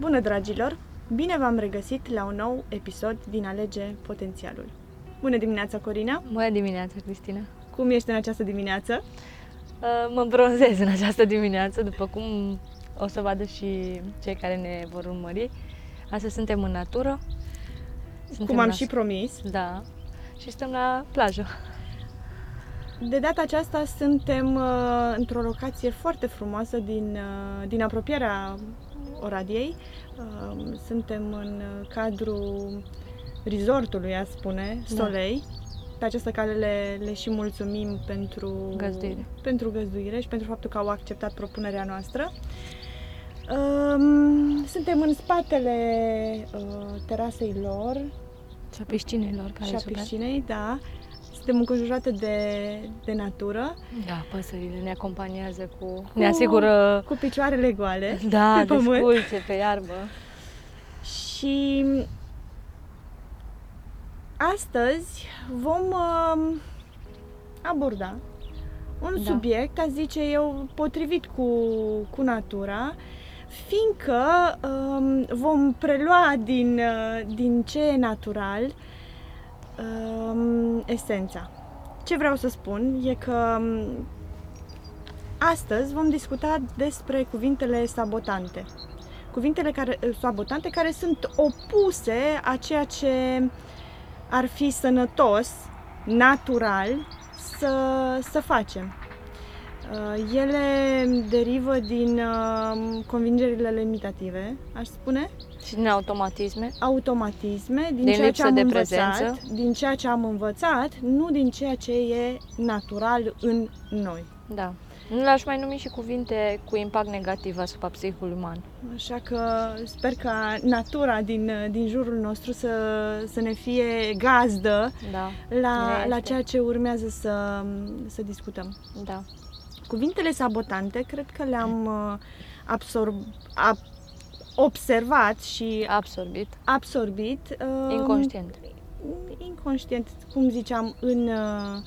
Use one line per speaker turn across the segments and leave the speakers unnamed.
Bună, dragilor! Bine v-am regăsit la un nou episod din Alege Potențialul. Bună dimineața, Corina!
Bună dimineața, Cristina!
Cum ești în această dimineață?
Uh, mă bronzez în această dimineață, după cum o să vadă și cei care ne vor urmări. Astăzi suntem în natură.
Suntem cum am la... și promis.
Da. Și suntem la plajă.
De data aceasta suntem uh, într-o locație foarte frumoasă din, uh, din apropierea Oradiei. Uh, suntem în cadrul resortului, a spune, da. Solei. Da. Pe această cale le, le și mulțumim pentru
găzduire.
pentru găzduire și pentru faptul că au acceptat propunerea noastră. Um, suntem în spatele uh, terasei lor.
Și a piscinei lor. Care
și a piscinei, da. Suntem înconjurate de, de natură.
Da, păsările ne acompaniază cu... cu ne asigură...
Cu picioarele goale
da,
pe pământ.
desculțe, pe iarbă.
Și astăzi vom uh, aborda un da. subiect, a zice eu, potrivit cu, cu natura, fiindcă um, vom prelua din, uh, din ce e natural um, esența. Ce vreau să spun e că um, astăzi vom discuta despre cuvintele sabotante. Cuvintele care, sabotante care sunt opuse a ceea ce ar fi sănătos, natural, să, să facem. Uh, ele derivă din uh, convingerile limitative, aș spune.
Și din automatisme.
Automatisme, din, din ceea ce am de învățat, prezență. din ceea ce am învățat, nu din ceea ce e natural în noi.
Da. Nu l-aș mai numi și cuvinte cu impact negativ asupra psihicului uman.
Așa că sper ca natura din, din jurul nostru să, să ne fie gazdă
da,
la, la ceea ce urmează să, să discutăm.
Da.
Cuvintele sabotante, cred că le-am uh, absorb, ab, observat și
absorbit.
Absorbit.
Uh, inconștient.
Inconștient, cum ziceam, în uh,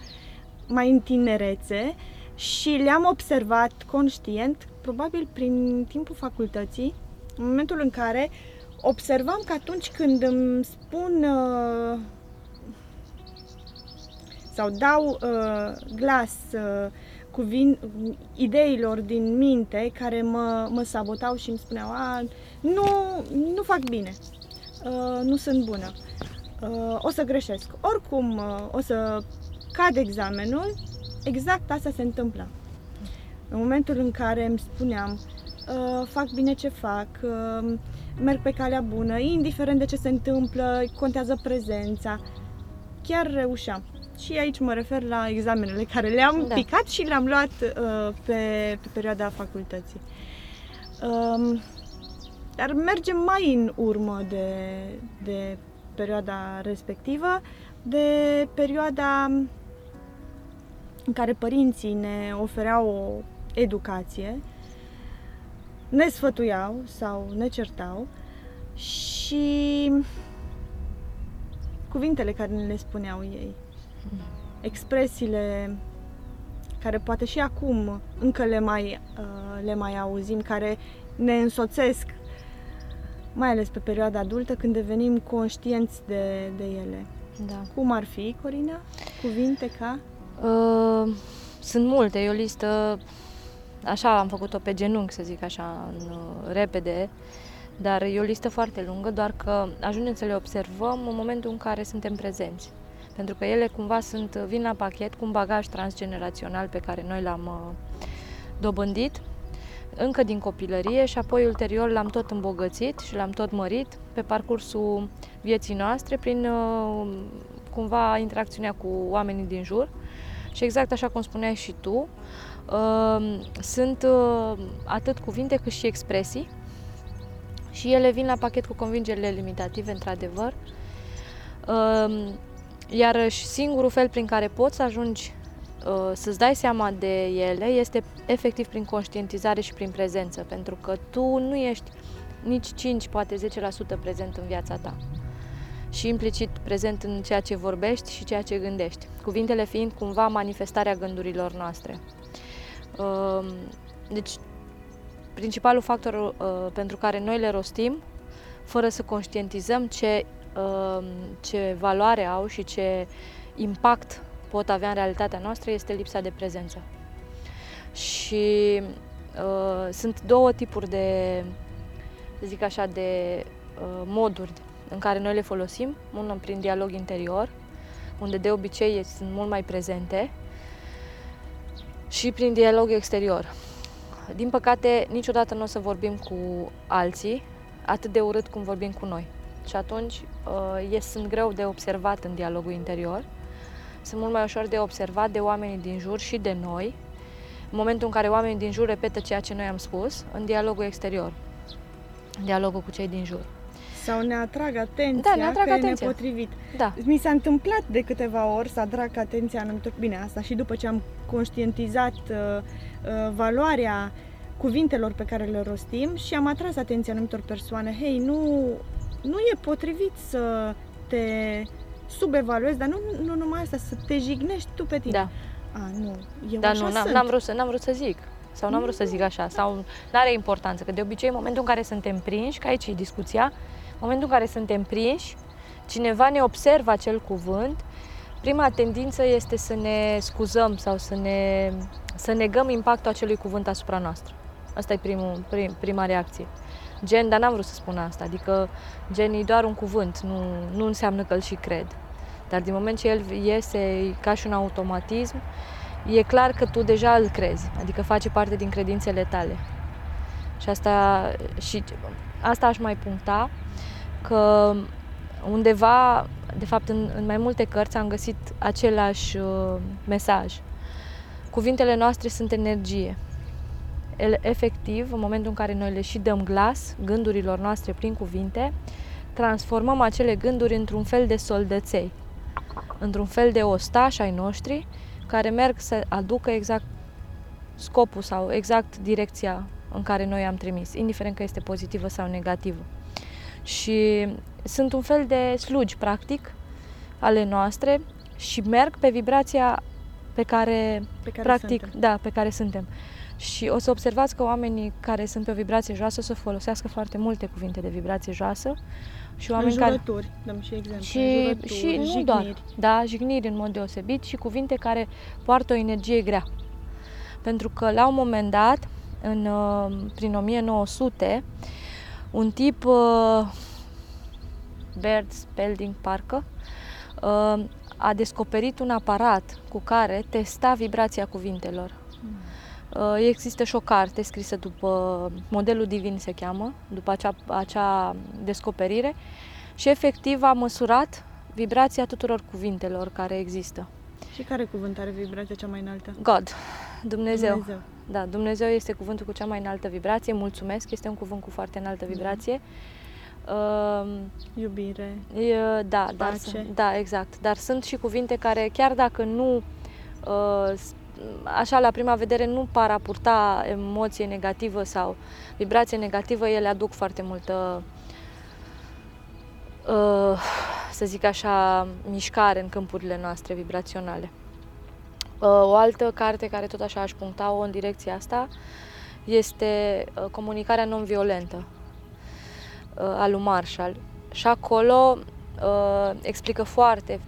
mai în tinerețe și le-am observat conștient, probabil prin timpul facultății, în momentul în care observam că atunci când îmi spun uh, sau dau uh, glas uh, cuvin, ideilor din minte care mă, mă sabotau și îmi spuneau A, nu, nu fac bine, uh, nu sunt bună, uh, o să greșesc, oricum uh, o să cad examenul, exact asta se întâmplă. În momentul în care îmi spuneam uh, fac bine ce fac, uh, merg pe calea bună, indiferent de ce se întâmplă, contează prezența, chiar reușeam. Și aici mă refer la examenele care le-am da. picat și le-am luat uh, pe, pe perioada facultății. Um, dar mergem mai în urmă de, de perioada respectivă, de perioada în care părinții ne ofereau o educație, ne sfătuiau sau ne certau și cuvintele care ne le spuneau ei expresiile care poate și acum încă le mai, uh, le mai auzim, care ne însoțesc, mai ales pe perioada adultă, când devenim conștienți de, de ele.
Da.
Cum ar fi, Corina? Cuvinte ca?
Uh, sunt multe, e o listă, așa am făcut-o pe genunchi, să zic așa, în, uh, repede, dar e o listă foarte lungă, doar că ajungem să le observăm în momentul în care suntem prezenți pentru că ele cumva sunt, vin la pachet cu un bagaj transgenerațional pe care noi l-am uh, dobândit încă din copilărie și apoi ulterior l-am tot îmbogățit și l-am tot mărit pe parcursul vieții noastre prin uh, cumva interacțiunea cu oamenii din jur. Și exact așa cum spuneai și tu, uh, sunt atât cuvinte cât și expresii și ele vin la pachet cu convingerile limitative, într-adevăr. Iar singurul fel prin care poți să ajungi uh, să-ți dai seama de ele este efectiv prin conștientizare și prin prezență, pentru că tu nu ești nici 5, poate 10% prezent în viața ta și implicit prezent în ceea ce vorbești și ceea ce gândești, cuvintele fiind cumva manifestarea gândurilor noastre. Uh, deci, principalul factor uh, pentru care noi le rostim, fără să conștientizăm ce, uh, ce valoare au și ce impact pot avea în realitatea noastră, este lipsa de prezență. Și uh, sunt două tipuri de, să zic așa, de uh, moduri în care noi le folosim. Unul prin dialog interior, unde de obicei sunt mult mai prezente, și prin dialog exterior. Din păcate, niciodată nu o să vorbim cu alții atât de urât cum vorbim cu noi. Și atunci uh, sunt greu de observat în dialogul interior, sunt mult mai ușor de observat de oamenii din jur și de noi, în momentul în care oamenii din jur repetă ceea ce noi am spus, în dialogul exterior, în dialogul cu cei din jur.
Sau ne atrag atenția
da, ne atrag
că
atenția.
e nepotrivit.
Da.
Mi s-a întâmplat de câteva ori să atrag atenția anumitor... Bine, asta și după ce am conștientizat uh, uh, valoarea cuvintelor pe care le rostim și am atras atenția anumitor persoane. Hei, nu, nu e potrivit să te subevaluezi, dar nu, nu numai asta, să te jignești tu pe tine.
Da.
A, nu, eu
Dar
așa
nu, n-am,
sunt.
n-am, vrut să, n-am vrut să zic. Sau n-am vrut să zic așa. Sau nu are importanță. Că de obicei, în momentul în care suntem prinși, că aici e discuția, în momentul în care suntem prinși, cineva ne observă acel cuvânt, prima tendință este să ne scuzăm sau să, ne, să negăm impactul acelui cuvânt asupra noastră. Asta e primul, prim, prima reacție. Gen, dar n-am vrut să spun asta. Adică, gen, e doar un cuvânt, nu, nu înseamnă că îl și cred. Dar din moment ce el iese ca și un automatism, e clar că tu deja îl crezi, adică face parte din credințele tale. Și asta, și asta aș mai puncta, că undeva, de fapt în, în mai multe cărți am găsit același uh, mesaj. Cuvintele noastre sunt energie. El, efectiv, în momentul în care noi le și dăm glas gândurilor noastre prin cuvinte, transformăm acele gânduri într-un fel de soldăței, într-un fel de ostași ai noștri care merg să aducă exact scopul sau exact direcția în care noi am trimis, indiferent că este pozitivă sau negativă. Și sunt un fel de slugi, practic, ale noastre și merg pe vibrația pe care,
pe care
practic,
suntem.
da, pe care suntem. Și o să observați că oamenii care sunt pe o vibrație joasă o să folosească foarte multe cuvinte de vibrație joasă și oameni care
Înjurături, dăm și exemplu.
și,
înjurături,
și nu
jigniri.
doar, da, jigniri în mod deosebit și cuvinte care poartă o energie grea. Pentru că la un moment dat, în, uh, prin 1900, un tip, uh, Bert Spelding parcă, uh, a descoperit un aparat cu care testa vibrația cuvintelor. Uh, Există și o carte scrisă după modelul divin se cheamă, după acea, acea descoperire și efectiv a măsurat vibrația tuturor cuvintelor care există.
Și care cuvânt are vibrația cea mai înaltă?
God, Dumnezeu.
Dumnezeu.
Da, Dumnezeu este cuvântul cu cea mai înaltă vibrație, mulțumesc, este un cuvânt cu foarte înaltă vibrație. Uh,
Iubire.
E, da, dar,
Pace.
sunt- da, exact. Dar sunt și cuvinte care, chiar dacă nu, uh, s- așa la prima vedere, nu par a purta emoție negativă sau vibrație negativă, ele aduc foarte multă, uh, să zic așa, mișcare în câmpurile noastre vibraționale. Uh, o altă carte care tot așa aș puncta-o în direcția asta este uh, Comunicarea non-violentă uh, al lui Marshall. Și acolo uh, explică foarte,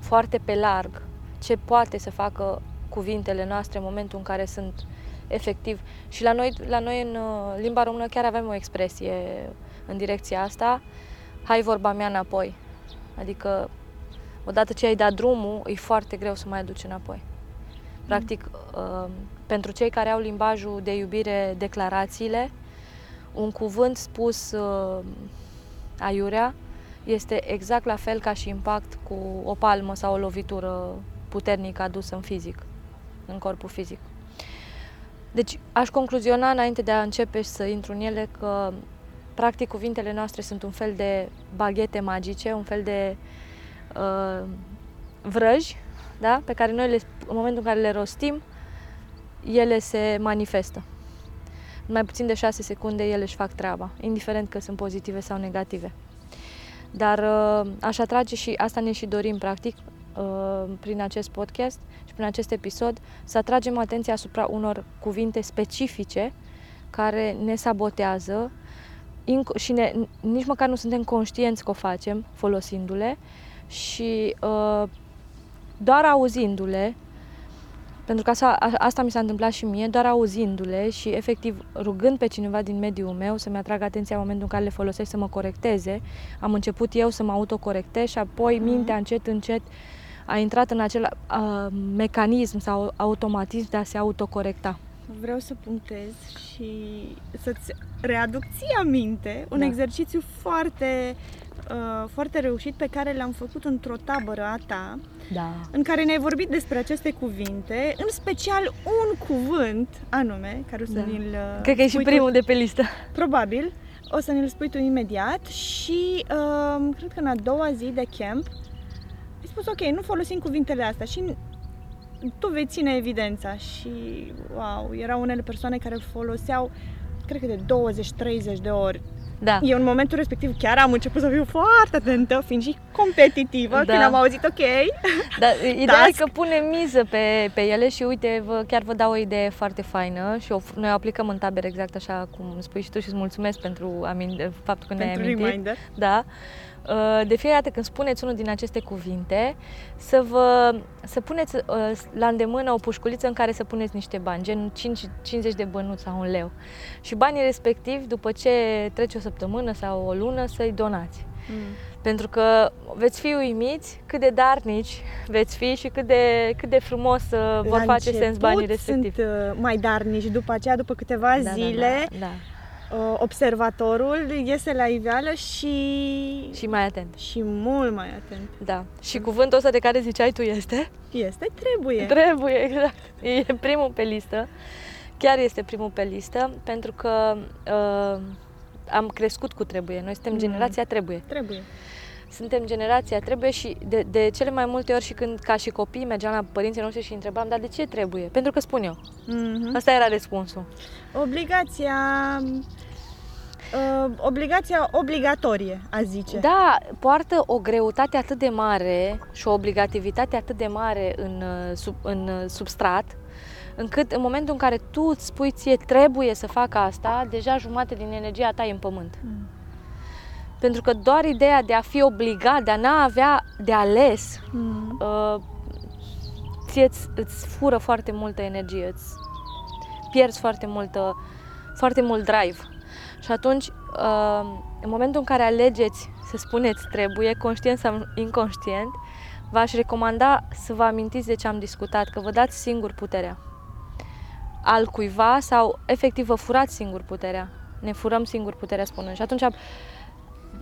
foarte pe larg ce poate să facă cuvintele noastre în momentul în care sunt efectiv. Și la noi, la noi în uh, limba română chiar avem o expresie în direcția asta, hai vorba mea înapoi. Adică odată ce ai dat drumul, e foarte greu să mai aduci înapoi. Practic, uh, pentru cei care au limbajul de iubire, declarațiile, un cuvânt spus uh, aiurea este exact la fel ca și impact cu o palmă sau o lovitură puternică adusă în fizic, în corpul fizic. Deci, aș concluziona înainte de a începe să intru în ele că practic cuvintele noastre sunt un fel de baghete magice, un fel de uh, vrăji, da? pe care noi, le, în momentul în care le rostim, ele se manifestă. În mai puțin de 6 secunde ele își fac treaba, indiferent că sunt pozitive sau negative. Dar uh, aș atrage și asta ne și dorim, practic, uh, prin acest podcast și prin acest episod, să atragem atenția asupra unor cuvinte specifice care ne sabotează inc- și ne, nici măcar nu suntem conștienți că o facem folosindu-le și uh, doar auzindu-le, pentru că asta, a- asta mi s-a întâmplat și mie, doar auzindu-le și efectiv rugând pe cineva din mediul meu să-mi atragă atenția în momentul în care le folosesc să mă corecteze, am început eu să mă autocorectez și apoi
Mhm.
mintea încet, încet a intrat în acel uh, mecanism sau automatism de a se autocorecta.
Vreau să punctez și să-ți readuc ție aminte un
Da.
exercițiu foarte, uh, foarte reușit pe care l-am făcut într-o tabără a ta,
Da.
în care ne-ai vorbit despre aceste cuvinte, în special un cuvânt anume, care o să
Da.
ni-l uh,
Cred că e și
spui tu-
primul de pe listă.
Probabil. O să ne-l spui tu imediat și uh, cred că în a doua zi de camp ai spus ok, nu folosim cuvintele astea și tu vei ține evidența și wow, erau unele persoane care îl foloseau cred că de 20-30 de ori.
Da.
Eu în momentul respectiv chiar am început să fiu foarte atentă, fiind și competitivă,
Da.
când am auzit ok.
Dar ideea e
Task.
că punem miză pe, pe ele și uite, vă, chiar vă dau o idee foarte faină și o, noi o aplicăm în tabere exact așa cum spui și tu și îți mulțumesc pentru amin, faptul că ne-ai
Pentru
amintit.
reminder.
Da. Uh, De fiecare dată când spuneți unul din aceste cuvinte, să vă să puneți uh, la îndemână o pușculiță în care să puneți niște bani, gen 5, 50 de bănuți sau un leu. Și banii respectivi, după ce trece o săptămână sau o lună, să-i donați.
Mm.
Pentru că veți fi uimiți cât de darnici veți fi și cât de, cât de frumos uh, vor
La
face sens banii
început
respectivi.
sunt uh, mai darnici, după aceea, după câteva
Da,
zile,
Da, da,
uh, observatorul iese la iveală și...
da. Și mai atent.
și mult mai atent.
Da. Și cuvântul ăsta de care ziceai tu este?
Este, trebuie.
Trebuie, exact. E primul pe listă. Chiar este primul pe listă, pentru că uh, am crescut cu trebuie. Noi suntem
Mm.
generația trebuie.
trebuie.
Suntem generația trebuie și de, de cele mai multe ori și când ca și copii mergeam la părinții noștri și îi întrebam, dar de ce trebuie? Pentru că spun eu.
Mhm.
Asta era răspunsul.
Obligația... Uh, obligația obligatorie, a zice.
Da, poartă o greutate atât de mare și o obligativitate atât de mare în, uh, sub, în uh, substrat, încât în momentul în care tu îți spui ție trebuie să fac asta, deja jumate din energia ta e în pământ.
Mm.
Pentru că doar ideea de a fi obligat, de a n-a avea de ales,
Mm.
uh, ție îți, îți fură foarte multă energie, îți pierzi foarte, multă, foarte mult drive. Și atunci, uh, în momentul în care alegeți să spuneți trebuie, conștient sau inconștient, v-aș recomanda să vă amintiți de ce am discutat, că vă dați singur puterea al cuiva sau efectiv vă furați singur puterea. Ne furăm singur puterea spunând. Și atunci,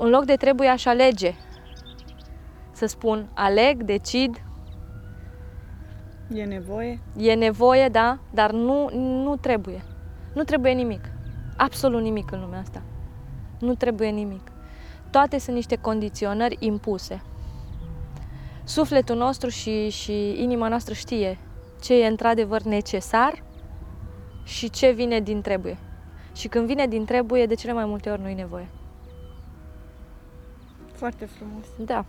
în loc de trebuie, aș alege să spun aleg, decid,
E nevoie?
E nevoie, da, dar nu, nu trebuie. Nu trebuie nimic. Absolut nimic în lumea asta. Nu trebuie nimic. Toate sunt niște condiționări impuse. Sufletul nostru și, și inima noastră știe ce e într-adevăr necesar și ce vine din trebuie. Și când vine din trebuie, de cele mai multe ori nu e nevoie.
Foarte frumos.
Da.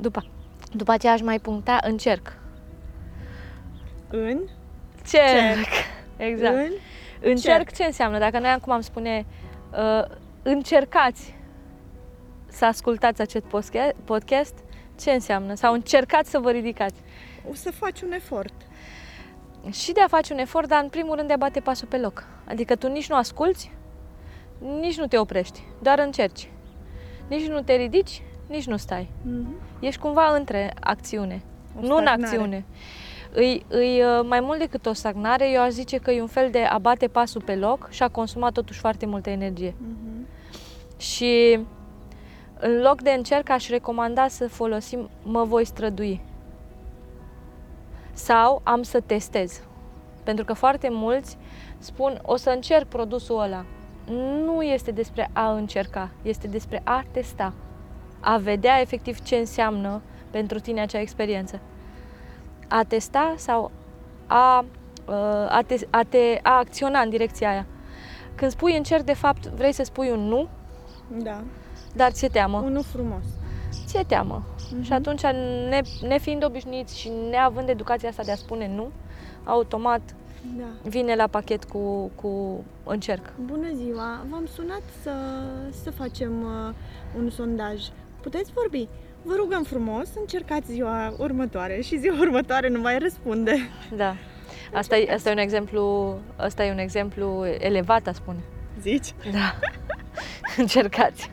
După, după aceea aș mai puncta încerc.
În?
Cerc. Exact.
În?
Încerc ce înseamnă? Dacă noi acum am spune uh, încercați să ascultați acest posche- podcast, ce înseamnă? Sau încercați să vă ridicați.
O să faci un efort.
Și de a face un efort, dar în primul rând de a bate pasul pe loc. Adică tu nici nu asculți, nici nu te oprești, doar încerci. Nici nu te ridici, nici nu stai.
Mhm.
Ești cumva între acțiune,
O
nu în
stagnare.
acțiune. Îi, îi, uh, mai mult decât o stagnare, eu aș zice că e un fel de a bate pasul pe loc și a consuma totuși foarte multă energie.
Mhm.
Și în loc de încerc, aș recomanda să folosim mă voi strădui. Sau am să testez. Pentru că foarte mulți spun o să încerc produsul ăla. Nu este despre a încerca, este despre a testa. A vedea efectiv ce înseamnă pentru tine acea experiență. A testa sau a, uh, a, te, a, te, a acționa în direcția aia. Când spui încerc, de fapt, vrei să spui un nu,
Da.
dar ți-e teamă.
Unul frumos.
Ți-e teamă.
Mhm.
Și atunci, ne, nefiind obișnuiți și neavând educația asta de a spune nu, automat
Da.
vine la pachet cu, cu încerc.
Bună ziua! V-am sunat să, să facem uh, un sondaj. Puteți vorbi? Vă rugăm frumos, încercați ziua următoare și ziua următoare nu mai răspunde.
Da. Asta e, asta e un exemplu, asta e un exemplu elevat, a spune.
Zici?
Da. Încercați.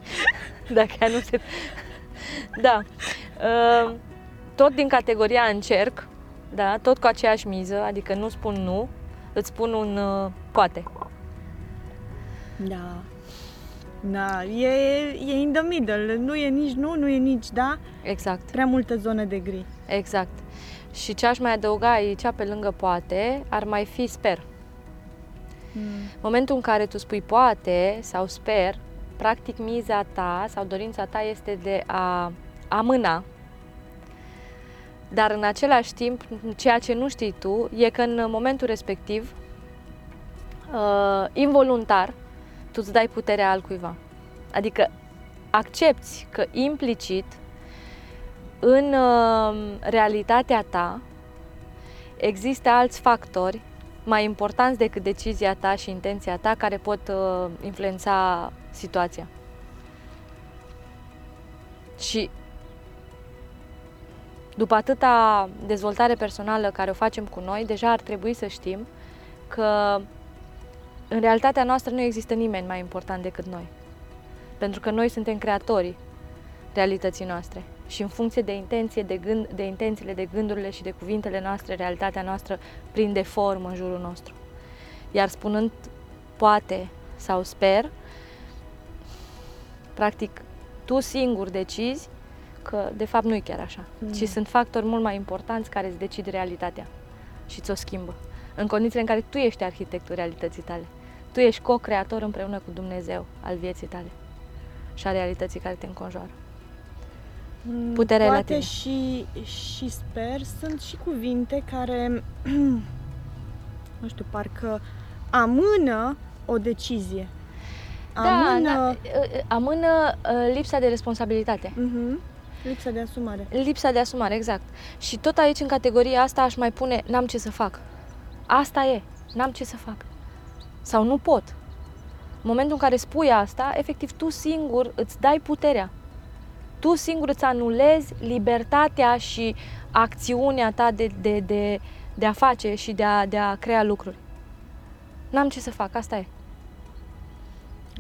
Dacă ea nu se... Da. Uh, Tot din categoria încerc, da, tot cu aceeași miză, adică nu spun nu, îți spun un uh, poate.
Da. Da, e, e in the middle. Nu e nici nu, nu e nici da.
Exact,
Prea multă zonă de gri.
exact. Și ce aș mai adăuga aici, pe lângă poate, ar mai fi sper.
Mm.
Momentul în care tu spui poate sau sper, practic miza ta sau dorința ta este de a amâna. Dar în același timp, ceea ce nu știi tu e că în momentul respectiv, uh, involuntar, tu îți dai puterea altcuiva. Adică accepti că implicit în uh, realitatea ta există alți factori mai importanți decât decizia ta și intenția ta care pot uh, influența situația. Și după atâta dezvoltare personală care o facem cu noi, deja ar trebui să știm că în realitatea noastră nu există nimeni mai important decât noi. Pentru că noi suntem creatorii realității noastre. Și în funcție de intenție, de, gând, de intențiile, de gândurile și de cuvintele noastre, realitatea noastră prinde formă în jurul nostru. Iar spunând poate sau sper, practic tu singur decizi că de fapt nu e chiar așa,
Mm.
ci sunt factori mult mai importanți care îți decid realitatea și ți-o schimbă. În condițiile în care tu ești arhitectul realității tale. Tu ești co-creator împreună cu Dumnezeu al vieții tale și a realității care te înconjoară.
Mm,
Puterea e la
Poate
tine.
și, și sper sunt și cuvinte care, nu știu, parcă amână o decizie. Amână
Da, da, amână uh, lipsa de responsabilitate.
Mhm. Lipsa de asumare.
Lipsa de asumare, exact. Și tot aici, în categoria asta, aș mai pune, n-am ce să fac. Asta e, n-am ce să fac. Sau nu pot. În momentul în care spui asta, efectiv, tu singur îți dai puterea. Tu singur îți anulezi libertatea și acțiunea ta de, de, de, de a face și de a, de a crea lucruri. N-am ce să fac, asta e.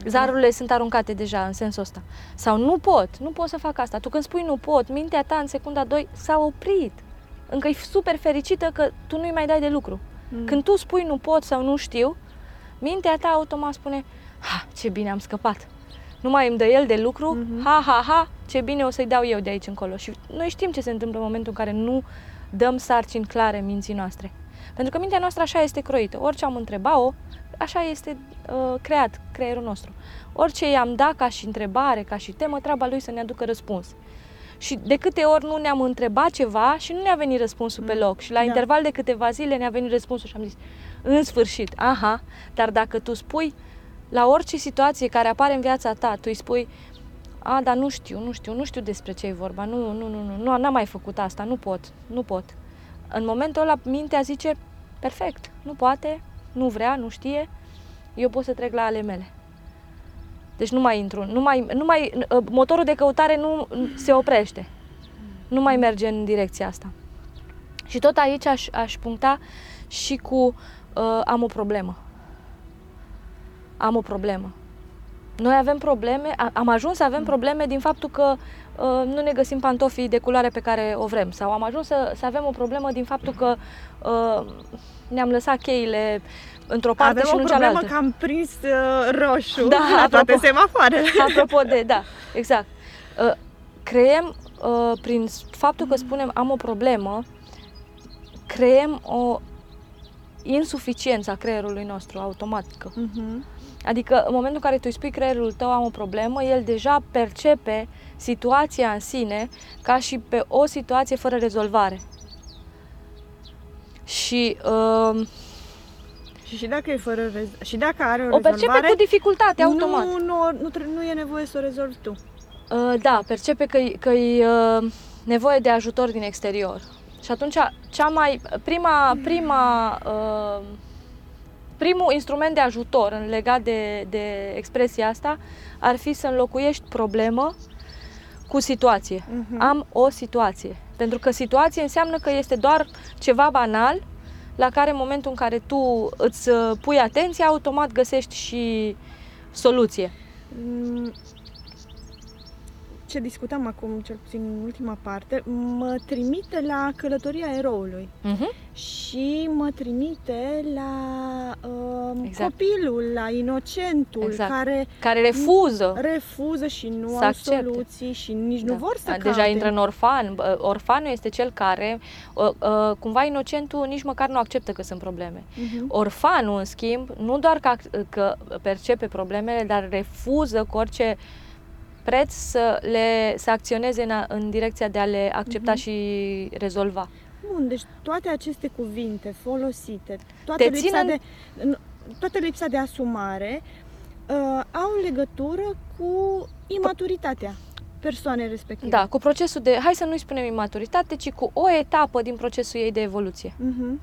Zarurile sunt aruncate deja în sensul ăsta. Sau nu pot, nu pot să fac asta. Tu când spui nu pot, mintea ta în secunda 2 s-a oprit. Încă e super fericită că tu nu-i mai dai de lucru.
Mm.
Când tu spui nu pot sau nu știu, mintea ta automat spune ha, ce bine am scăpat. Nu mai îmi dă el de lucru,
Mhm.
ha, ha, ha, ce bine o să-i dau eu de aici încolo. Și noi știm ce se întâmplă în momentul în care nu dăm sarcini clare minții noastre. Pentru că mintea noastră așa este croită. Orice am întrebat-o, așa este uh, creat creierul nostru. Orice i-am dat ca și întrebare, ca și temă, treaba lui să ne aducă răspuns. Și de câte ori nu ne-am întrebat ceva și nu ne-a venit răspunsul pe
Mm,
loc. Și la
da.
interval de câteva zile ne-a venit răspunsul și am zis, în sfârșit, aha, dar dacă tu spui la orice situație care apare în viața ta, tu îi spui, a, dar nu știu, nu știu, nu știu despre ce e vorba, nu, nu, nu, nu, nu, n-am mai făcut asta, nu pot, nu pot. În momentul ăla, mintea zice, perfect, nu poate, nu vrea, nu știe, eu pot să trec la ale mele. Deci nu mai intru, nu mai, nu mai, motorul de căutare nu se oprește. Nu mai merge în direcția asta. Și tot aici aș, aș puncta și cu uh, am o problemă. Am o problemă. Noi avem probleme, a- am ajuns să avem probleme din faptul că uh, nu ne găsim pantofii de culoare pe care o vrem sau am ajuns să, să avem o problemă din faptul că uh, ne-am lăsat cheile într-o parte
Avem
și
o
nu
problemă
cealaltă.
că am prins uh, roșu
Da,
la toate
apropo.
semafoarele.
Apropo de, da, exact. Uh, creăm, uh, prin faptul că spunem am o problemă, creăm o insuficiență a creierului nostru automatică.
Mhm.
Adică în momentul în care tu îi spui creierul tău am o problemă, el deja percepe situația în sine ca și pe o situație fără rezolvare. Și uh,
Și, și dacă e fără rez- și dacă are o,
o percepe
rezolvare,
cu dificultate automat.
Nu, nu, nu, tre- nu e nevoie să o rezolvi tu.
Uh, da, percepe că, că e uh, nevoie de ajutor din exterior. Și atunci, cea mai, prima, prima uh, primul instrument de ajutor în legat de, de expresia asta ar fi să înlocuiești problemă cu situație.
Mhm.
Am o situație. Pentru că situație înseamnă că este doar ceva banal la care în momentul în care tu îți uh, pui atenție, automat găsești și soluție.
Mm, Ce discutam acum, cel puțin în ultima parte, mă trimite la călătoria eroului
Uh-huh.
și mă trimite la uh,
Exact.
copilul, la inocentul
Exact.
care
Care refuză
refuză și nu
Să
au
accepte.
soluții și nici nu
Da.
vor să
Deja
caute.
intră în orfan. Bă, Orfanul este cel care, uh, uh, cumva inocentul, nici măcar nu acceptă că sunt probleme.
Mhm.
Orfanul, în schimb, nu doar că, ac- că percepe problemele, dar refuză cu orice preț să le să acționeze în, a- în direcția de a le accepta
Mhm.
și rezolva.
Bun, deci toate aceste cuvinte folosite, toată
Te
lipsa,
țin în-
de, în- toată lipsa de asumare uh, au legătură cu imaturitatea persoanei respective.
Da, cu procesul de, hai să nu-i spunem imaturitate, ci cu o etapă din procesul ei de evoluție.
Mhm.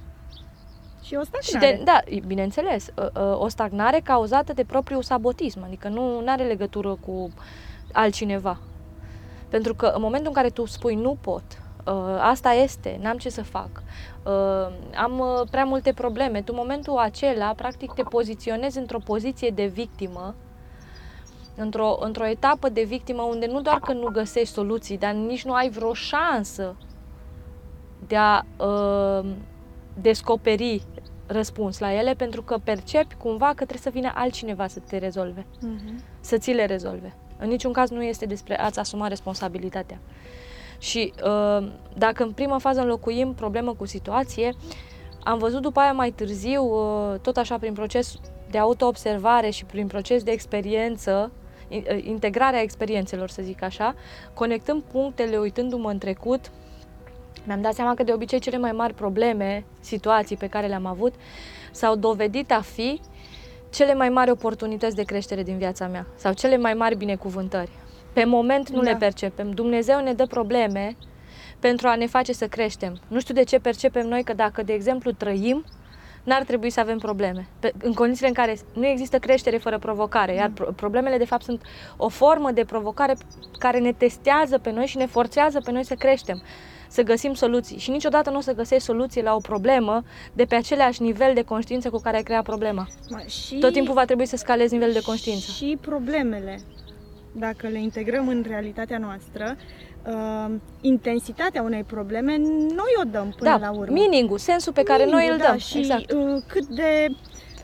Și o
Și
stagnare.
de, da, bineînțeles, ă, ă, o stagnare cauzată de propriul sabotism, adică nu are legătură cu altcineva. Pentru că în momentul în care tu spui nu pot, ă, asta este, n-am ce să fac, ă, am ă, prea multe probleme, tu în momentul acela practic te poziționezi într-o poziție de victimă, într-o, într-o etapă de victimă unde nu doar că nu găsești soluții, dar nici nu ai vreo șansă de a uh, descoperi răspuns la ele, pentru că percepi cumva că trebuie să vină altcineva să te rezolve,
Mhm.
să ți le rezolve. În niciun caz nu este despre a-ți asuma responsabilitatea. Și uh, dacă în prima fază înlocuim problemă cu situație, am văzut după aia mai târziu, uh, tot așa prin proces de autoobservare și prin proces de experiență, i- uh, integrarea experiențelor, să zic așa, conectând punctele, uitându-mă în trecut, mi-am dat seama că de obicei cele mai mari probleme, situații pe care le-am avut, s-au dovedit a fi cele mai mari oportunități de creștere din viața mea sau cele mai mari binecuvântări. Pe moment nu
Da.
le percepem. Dumnezeu ne dă probleme pentru a ne face să creștem. Nu știu de ce percepem noi că dacă, de exemplu, trăim, n-ar trebui să avem probleme. Pe, în condițiile în care nu există creștere fără provocare, iar pro- problemele, de fapt, sunt o formă de provocare care ne testează pe noi și ne forțează pe noi să creștem, să găsim soluții. Și niciodată nu o să găsești soluții la o problemă de pe același nivel de conștiință cu care ai creat problema.
Ma, Și,
Tot timpul va trebui să scalezi nivelul de conștiință.
Și problemele, dacă le integrăm în realitatea noastră, uh, intensitatea unei probleme, noi o dăm până
da,
la urmă.
meaning-ul, sensul pe care noi
Meaning-ul,
îl
da,
dăm.
Și
exact.
uh, cât de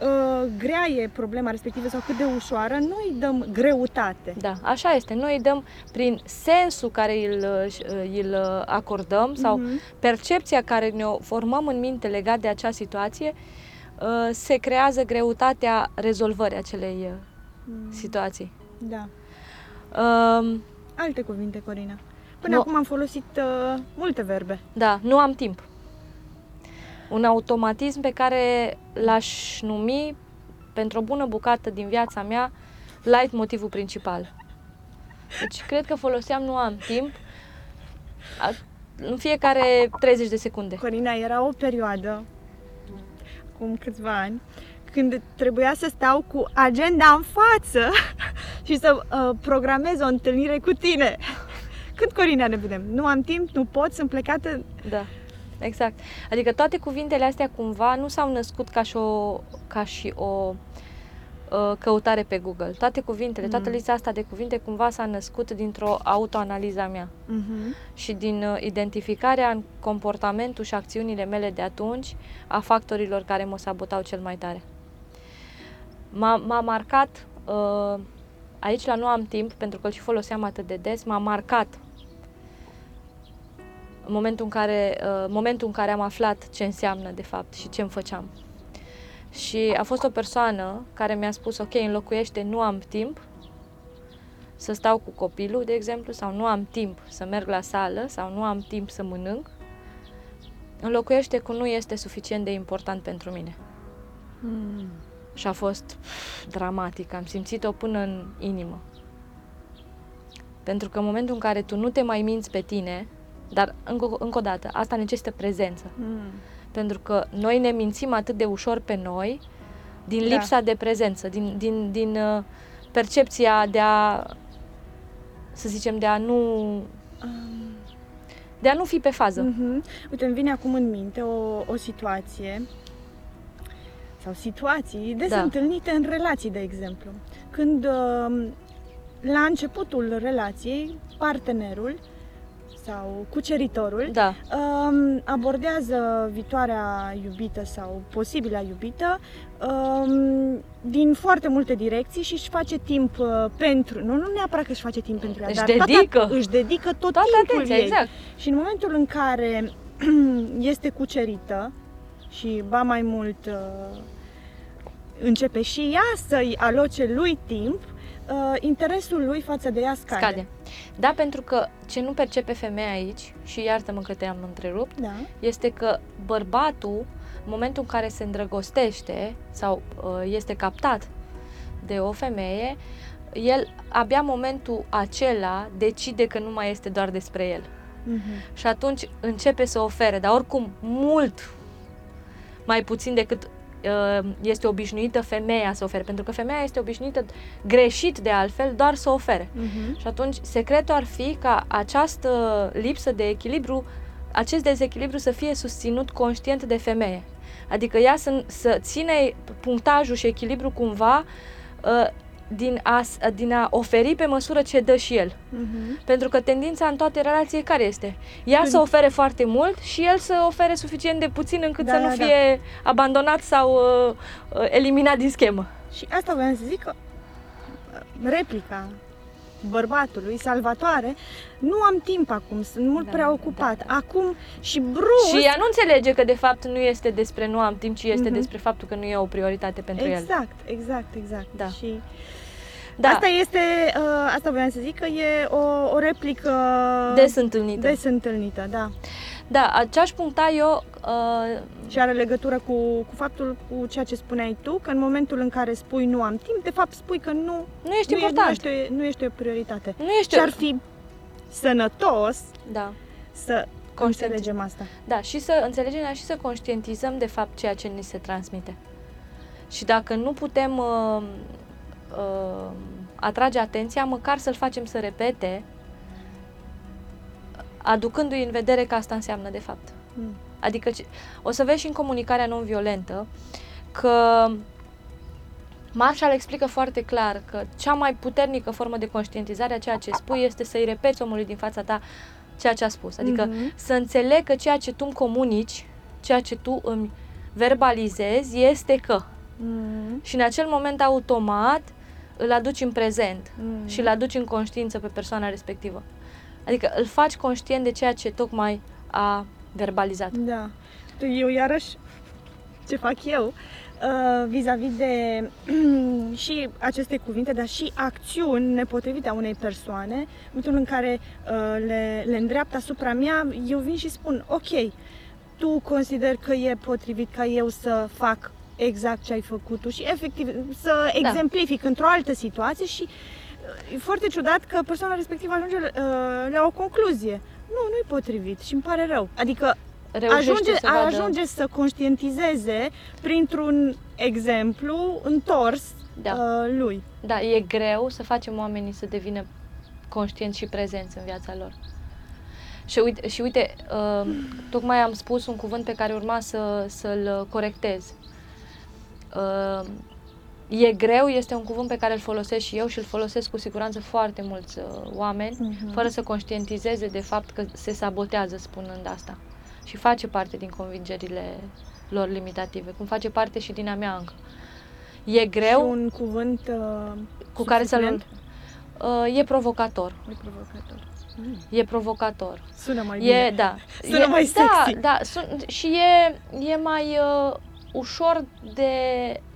uh, grea e problema respectivă sau cât de ușoară, noi îi dăm greutate.
Da, așa este. Noi îi dăm prin sensul care îl, îl acordăm sau
Mhm.
percepția care ne-o formăm în minte legat de acea situație, uh, se creează greutatea rezolvării acelei uh,
Mm,
situații.
Da.
Um,
Alte cuvinte, Corina. Până
Nu.
acum am folosit uh, multe verbe.
Da, nu am timp. Un automatism pe care l-aș numi pentru o bună bucată din viața mea light motivul principal. Deci cred că foloseam nu am timp a, în fiecare 30 de secunde.
Corina, era o perioadă, acum câțiva ani, când trebuia să stau cu agenda în față și să uh, programez o întâlnire cu tine. Când, Corina, ne vedem? Nu am timp, nu pot, sunt plecată.
Da, exact. Adică toate cuvintele astea cumva nu s-au născut ca și o, ca și o uh, căutare pe Google. Toate cuvintele, toată
Mm.
lista asta de cuvinte cumva s-a născut dintr-o autoanaliză a mea.
Uh-huh.
și din uh, identificarea în comportamentul și acțiunile mele de atunci a factorilor care mă sabotau cel mai tare. M-a, m-a marcat, uh, aici la nu am timp, pentru că îl și foloseam atât de des, m-a marcat în momentul în care, uh, momentul în care am aflat ce înseamnă de fapt și ce îmi făceam. Și a fost o persoană care mi-a spus, ok, înlocuiește nu am timp să stau cu copilul, de exemplu, sau nu am timp să merg la sală, sau nu am timp să mănânc, înlocuiește cu nu este suficient de important pentru mine.
Mm.
Și a fost pf, dramatic, am simțit-o până în inimă. Pentru că în momentul în care tu nu te mai minți pe tine, dar încă, încă o dată, asta necesită prezență.
Mm.
Pentru că noi ne mințim atât de ușor pe noi, din
Da.
lipsa de prezență, din, din, din uh, percepția de a, să zicem, de a nu,
Um,
de a nu fi pe fază.
Mhm. Uite, îmi vine acum în minte o, o situație sau situații des
Da.
întâlnite în relații, de exemplu. Când um, la începutul relației, partenerul sau cuceritorul
Da,
um, abordează viitoarea iubită sau posibila iubită um, din foarte multe direcții și își face timp uh, pentru, nu, nu neapărat că își face timp pentru ea,
Își
dar
dedică.
Toată, își dedică tot
toată
timpul
atenția,
ei.
exact.
Și în momentul în care este cucerită și ba mai mult uh, începe și ea să-i aloce lui timp, uh, interesul lui față de ea scade.
Scade. Da, pentru că ce nu percepe femeia aici, și iartă-mă că te-am întrerupt,
Da.
este că bărbatul, în momentul în care se îndrăgostește sau uh, este captat de o femeie, el abia momentul acela decide că nu mai este doar despre el.
Mhm.
Și atunci începe să ofere, dar oricum mult mai puțin decât uh, este obișnuită femeia să ofere, pentru că femeia este obișnuită greșit de altfel doar să ofere.
Mhm.
Și atunci secretul ar fi ca această lipsă de echilibru, acest dezechilibru să fie susținut conștient de femeie. Adică ea să, să ține punctajul și echilibru cumva uh, din a, s- din a oferi pe măsură ce dă și el.
Mhm.
Pentru că tendința în toate relații care este? Ea
Când-
să ofere foarte mult și el să ofere suficient de puțin încât
Da,
să nu
da, da.
fie abandonat sau uh, uh, eliminat din schemă.
Și asta voiam să zic că uh, replica bărbatului, salvatoare, nu am timp acum, sunt mult
Da,
prea
da,
ocupat.
da.
Acum și brusc...
Și ea nu înțelege că de fapt nu este despre nu am timp, ci este
Mhm.
despre faptul că nu e o prioritate pentru el.
Exact, exact, exact.
Da.
Și
Da,
asta este, uh, asta voiam să zic că e o, o replică
des întâlnită.
des întâlnită, da.
Da, ce aș puncta eu, uh,
Și are legătură cu, cu faptul, cu ceea ce spuneai tu, că în momentul în care spui nu am timp, de fapt spui că nu,
nu ești
nu, e, nu,
important.
ești o, nu ești o prioritate.
nu ești
Și ar fi sănătos
Da,
să
Conștient.
înțelegem asta.
da, și să înțelegem, dar și să conștientizăm de fapt ceea ce ni se transmite. Și dacă nu putem uh, uh, atrage atenția, măcar să-l facem să repete, aducându-i în vedere că asta înseamnă de fapt.
Mm.
Adică ce- o să vezi și în comunicarea non-violentă că Marshall explică foarte clar că cea mai puternică formă de conștientizare a ceea ce spui este să-i repeți omului din fața ta ceea ce a spus. Adică
Mhm.
să înțeleg că ceea ce tu îmi comunici, ceea ce tu îmi verbalizezi este că.
Mm.
Și în acel moment automat îl aduci în prezent
Mm.
și îl aduci în conștiință pe persoana respectivă. Adică îl faci conștient de ceea ce tocmai a verbalizat.
Da. Eu iarăși ce fac eu uh, vis-a-vis de și aceste cuvinte, dar și acțiuni nepotrivite a unei persoane, în momentul în care uh, le, le îndreaptă asupra mea, eu vin și spun, ok, tu consider că e potrivit ca eu să fac exact ce ai făcut tu și efectiv să exemplific într-o altă situație și uh, e foarte ciudat că persoana respectivă ajunge uh, la o concluzie. Nu, nu-i potrivit și îmi pare rău. Adică
Reușește
ajunge,
să vadă...
ajunge să conștientizeze printr-un exemplu întors
Da.
uh, lui.
Da, e greu să facem oamenii să devină conștienți și prezenți în viața lor. Și uite, și uite uh, tocmai am spus un cuvânt pe care urma să, să-l corectez. Uh, e greu este un cuvânt pe care îl folosesc și eu și îl folosesc cu siguranță foarte mulți uh, oameni,
Mhm.
fără să conștientizeze de fapt că se sabotează spunând asta. Și face parte din convingerile lor limitative, cum face parte și din a mea încă. E greu
Și un cuvânt uh,
cu care să-l...
suficient?
Uh, e provocator.
E provocator. Mm.
E provocator.
Sună mai
E,
bine.
da.
Sună
e,
mai
Da,
sexy.
da. Sun, și e, e mai uh, ușor de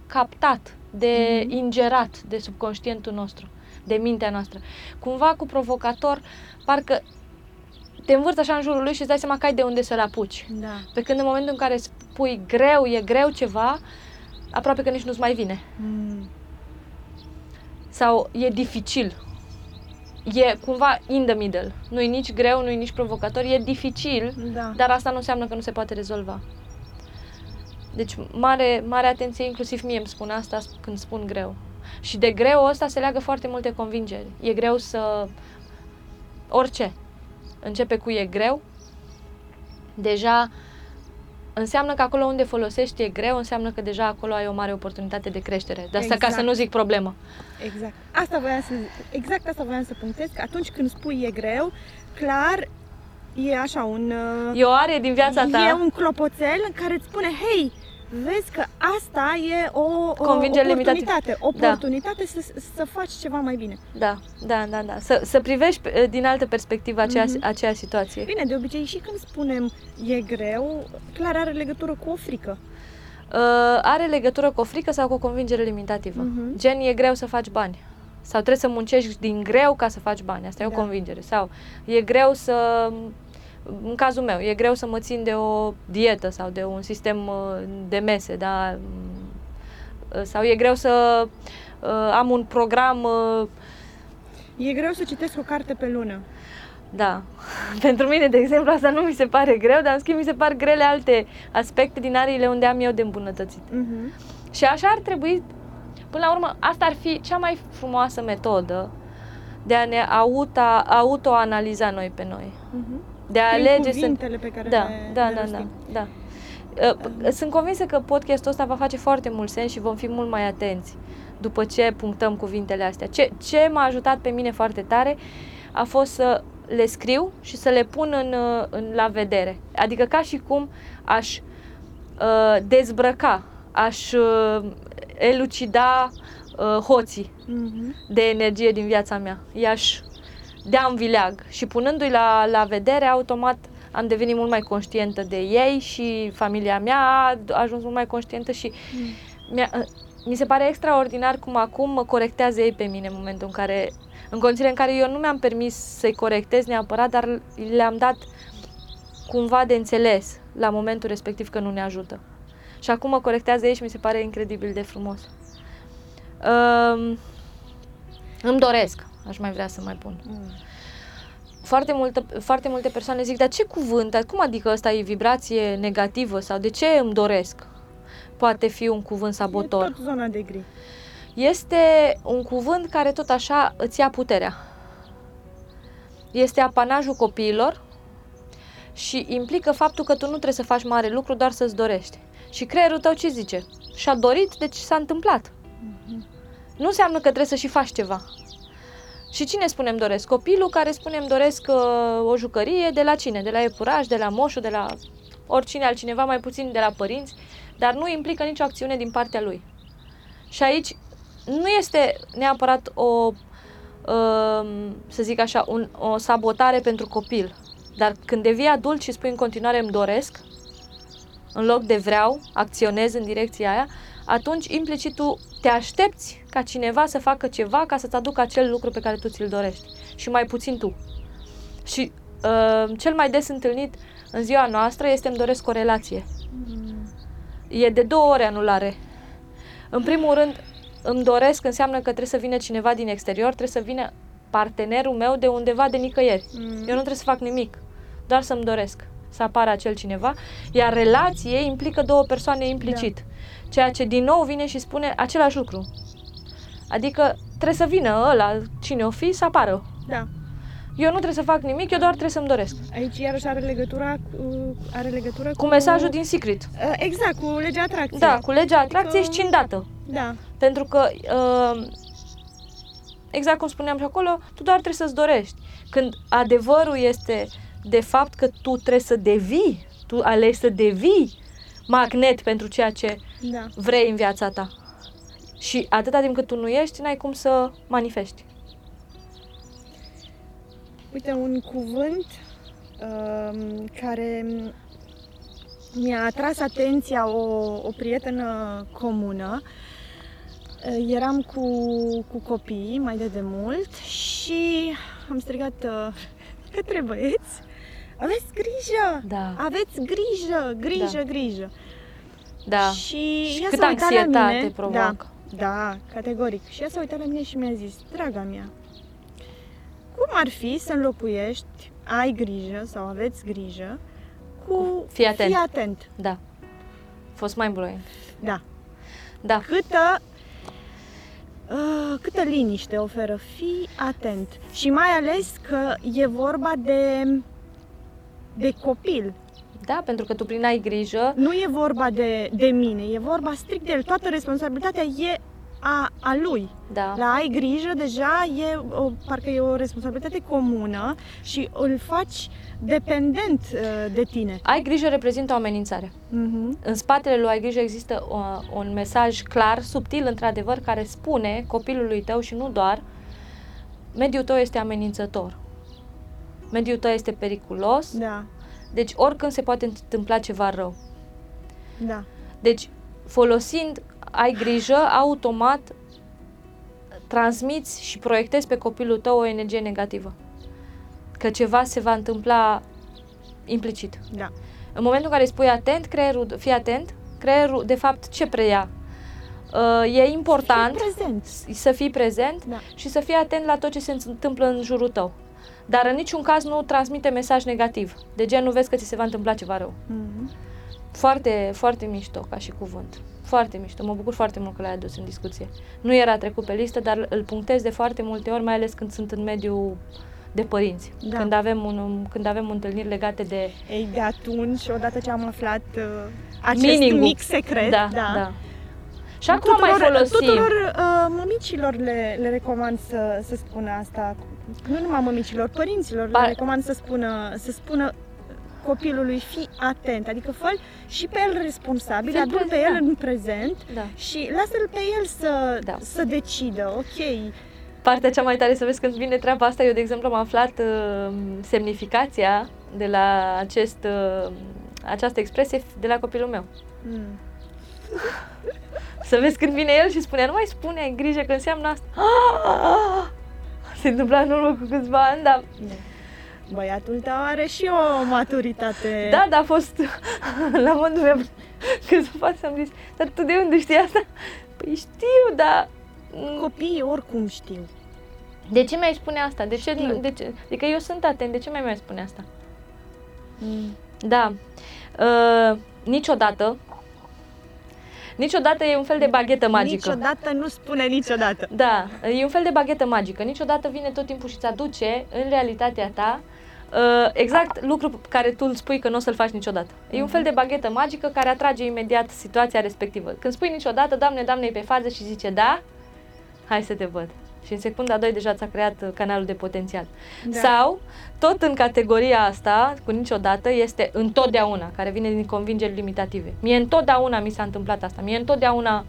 captat, de
Mhm.
ingerat de subconștientul nostru, de mintea noastră. Cumva cu provocator, parcă te învârți așa în jurul lui și îți dai seama că ai de unde să-l apuci.
Da.
Pe când în momentul în care spui greu, e greu ceva, aproape că nici nu-ți mai vine.
Mm.
sau e dificil. E cumva in the middle. Nu e nici greu, nu e nici provocator, e dificil,
Da.
dar asta nu înseamnă că nu se poate rezolva. Deci mare, mare atenție, inclusiv mie îmi spun asta când spun greu. Și de greu ăsta se leagă foarte multe convingeri. E greu să... Orice. Începe cu e greu. Deja înseamnă că acolo unde folosești e greu, înseamnă că deja acolo ai o mare oportunitate de creștere. De asta exact. ca să
Exact.
nu zic problemă.
Exact. Asta voiam să, exact asta voiam să punctez, că atunci când spui e greu, clar, e așa un... uh,
E o are din viața ta.
E un clopoțel în care îți spune, hei, vezi că asta e o, o
Convingere
oportunitate,
Da.
oportunitate să, să faci ceva mai bine.
Da, da, da, da. Să, să privești pe- din altă perspectivă aceea,
Mhm.
aceea situație.
Bine, de obicei și când spunem e greu, clar are legătură cu o frică.
Uh, are legătură cu o frică sau cu o convingere limitativă.
Mhm.
Gen, e greu să faci bani. Sau trebuie să muncești din greu ca să faci bani. Asta e o
Da.
convingere. Sau e greu să... În cazul meu, e greu să mă țin de o dietă sau de un sistem uh, de mese, da? Uh, Sau e greu să uh, am un program uh,
E greu să citesc o carte pe lună.
Da. Pentru mine, de exemplu, asta nu mi se pare greu, dar în schimb mi se par grele alte aspecte din ariile unde am eu de îmbunătățit.
Mhm.
Și așa ar trebui, până la urmă, asta ar fi cea mai frumoasă metodă de a ne auto, autoanaliza noi pe noi.
Mhm.
De a
Prin
alege să...
cuvintele pe care
Da,
le,
da,
le
da, da,
rostim.
da. Uh, Sunt convinsă că podcastul ăsta va face foarte mult sens și vom fi mult mai atenți după ce punctăm cuvintele astea. Ce, ce m-a ajutat pe mine foarte tare a fost să le scriu și să le pun în, uh, în la vedere. Adică ca și cum aș uh, dezbrăca, aș uh, elucida uh, hoții
Mhm.
de energie din viața mea. I-aș dea în vileag și punându-i la, la vedere, automat am devenit mult mai conștientă de ei și familia mea a ajuns mult mai conștientă și mi-a, mi se pare extraordinar cum acum mă corectează ei pe mine în momentul în care, în condițiile în care eu nu mi-am permis să-i corectez neapărat, dar le-am dat cumva de înțeles la momentul respectiv că nu ne ajută. Și acum mă corectează ei și mi se pare incredibil de frumos. Um, îmi doresc, aș mai vrea să mai pun.
Mm.
Foarte, multă, foarte multe persoane zic, dar ce cuvânt, dar cum adică ăsta e vibrație negativă sau de ce îmi doresc? Poate fi un cuvânt
E
sabotor.
tot zona de gri.
Este un cuvânt care tot așa îți ia puterea. Este apanajul copiilor și implică faptul că tu nu trebuie să faci mare lucru, doar să-ți dorești. Și creierul tău ce zice? Și-a dorit, deci s-a întâmplat. Nu înseamnă că trebuie să și faci ceva. Și cine spunem doresc? Copilul care spunem doresc uh, o jucărie de la cine? De la epuraj, de la moșu, de la oricine altcineva, mai puțin de la părinți, dar nu implică nicio acțiune din partea lui. Și aici nu este neapărat o, um, să zic așa, un, o sabotare pentru copil. Dar când devii adult și spui în continuare îmi doresc, în loc de vreau, acționez în direcția aia, atunci implicit tu te aștepți ca cineva să facă ceva ca să-ți aducă acel lucru pe care tu ți-l dorești. Și mai puțin tu. Și uh, cel mai des întâlnit în ziua noastră este îmi doresc o relație.
Mm.
E de două ore anulare. În primul rând, îmi doresc înseamnă că trebuie să vină cineva din exterior, trebuie să vină partenerul meu de undeva de nicăieri.
Mm.
Eu nu trebuie să fac nimic, doar să-mi doresc să apară acel cineva, iar relație implică două persoane implicit, da. ceea ce din nou vine și spune același lucru. Adică trebuie să vină ăla, cine o fi, să apară.
Da.
Eu nu trebuie să fac nimic, eu doar trebuie să-mi doresc.
Aici iarăși are legătura cu, are legătură
Cu mesajul din Secret.
Uh, Exact, cu legea atracției.
Da, cu legea atracției
Adică-
și cindată.
Da.
Pentru că, uh, exact cum spuneam și acolo, tu doar trebuie să-ți dorești. Când adevărul este de fapt că tu trebuie să devii, tu alegi să devii magnet pentru ceea ce
Da.
vrei în viața ta. Și atâta timp cât tu nu ești, n-ai cum să manifesti.
Uite, un cuvânt um, care mi-a atras atenția o, o prietenă comună. Uh, Eram cu, cu copiii mai de demult și am strigat uh, către băieți aveți grijă!
Da.
Aveți grijă! Grijă,
Da.
grijă!
Da.
Și
Și
ea
cât
s-a uitat la
anxietate
mine.
provoacă.
Da, da, categoric. Și ea s-a uitat la mine și mi-a zis, draga mea, cum ar fi să înlocuiești ai grijă sau aveți grijă cu
Fii atent.
Fii atent.
Da. fost mind blowing.
Da.
Da.
Câtă, uh, câtă liniște oferă, fii atent. Și mai ales că e vorba de, de copil.
Da, pentru că tu prin ai grijă,
Nu e vorba de, de mine, e vorba strict de el. Toată responsabilitatea e a, a lui.
da.
La ai grijă deja e o, parcă e o responsabilitate comună și îl faci dependent uh, de tine.
Ai grijă reprezintă o amenințare.
Mhm.
În spatele lui ai grijă există o, un mesaj clar, subtil într-adevăr, care spune copilului tău și nu doar, mediul tău este amenințător. Mediul tău este periculos,
Da,
deci oricând se poate întâmpla ceva rău.
da.
Deci, folosind ai grijă, automat transmiți și proiectezi pe copilul tău o energie negativă. Că ceva se va întâmpla implicit.
Da.
În momentul în care îi spui atent, creierul, fii atent, creierul, de fapt, ce preia? Uh, e important
Fii prezent.
să fii prezent
Da.
și să fii atent la tot ce se întâmplă în jurul tău. Dar în niciun caz nu transmite mesaj negativ. De genul vezi că ți se va întâmpla ceva rău.
Mhm.
Foarte, foarte mișto ca și cuvânt. Foarte mișto. Mă bucur foarte mult că l-ai adus în discuție. Nu era trecut pe listă, dar îl punctez de foarte multe ori, mai ales când sunt în mediul de părinți.
Da.
Când, avem un, când avem întâlniri legate de
Ei, de atunci, odată ce am aflat uh, acest
Meaning-ul.
mic secret,
da,
da,
da. Și acum mai folosim.
Tuturor uh, mămicilor le, le recomand să, să spună asta. Nu numai mămicilor, părinților
Ba-
le recomand să spună, să spună copilului fii atent, adică fă și pe el responsabil,
Fii
adu pe
prezent,
el
da.
în prezent
Da.
și lasă-l pe el să,
Da.
să decidă, ok,
Partea cea mai tare să vezi când vine treaba asta, eu de exemplu am aflat uh, semnificația de la acest, uh, această expresie de la copilul meu.
mm.
Să vezi când vine el și spune, nu mai spune, ai grijă că înseamnă asta. Se întâmpla în urmă cu câțiva ani, dar
băiatul tău are și o maturitate.
da, dar a fost la modul meu câțiva față am zis, dar tu de unde știi asta? Păi știu, dar mm,
Copiii oricum știu.
de ce mi-ai spune asta? De ce,
Știu.
de ce? Adică eu sunt atent, de ce mi-ai mai spune asta?
Mm.
Da. Uh, niciodată Niciodată e un fel de baghetă magică.
Niciodată nu spune niciodată.
Da, e un fel de baghetă magică. Niciodată vine tot timpul și îți aduce în realitatea ta uh, exact lucru pe care tu îl spui că nu o să-l faci niciodată. E un fel de baghetă magică care atrage imediat situația respectivă. Când spui niciodată, Doamne, Doamne, e pe fază și zice da, hai să te văd. Și în secunda 2 deja ți-a creat uh, canalul de potențial.
Da.
Sau, tot în categoria asta, cu niciodată, este întotdeauna, care vine din convingeri limitative. Mie întotdeauna mi s-a întâmplat asta. Mie întotdeauna...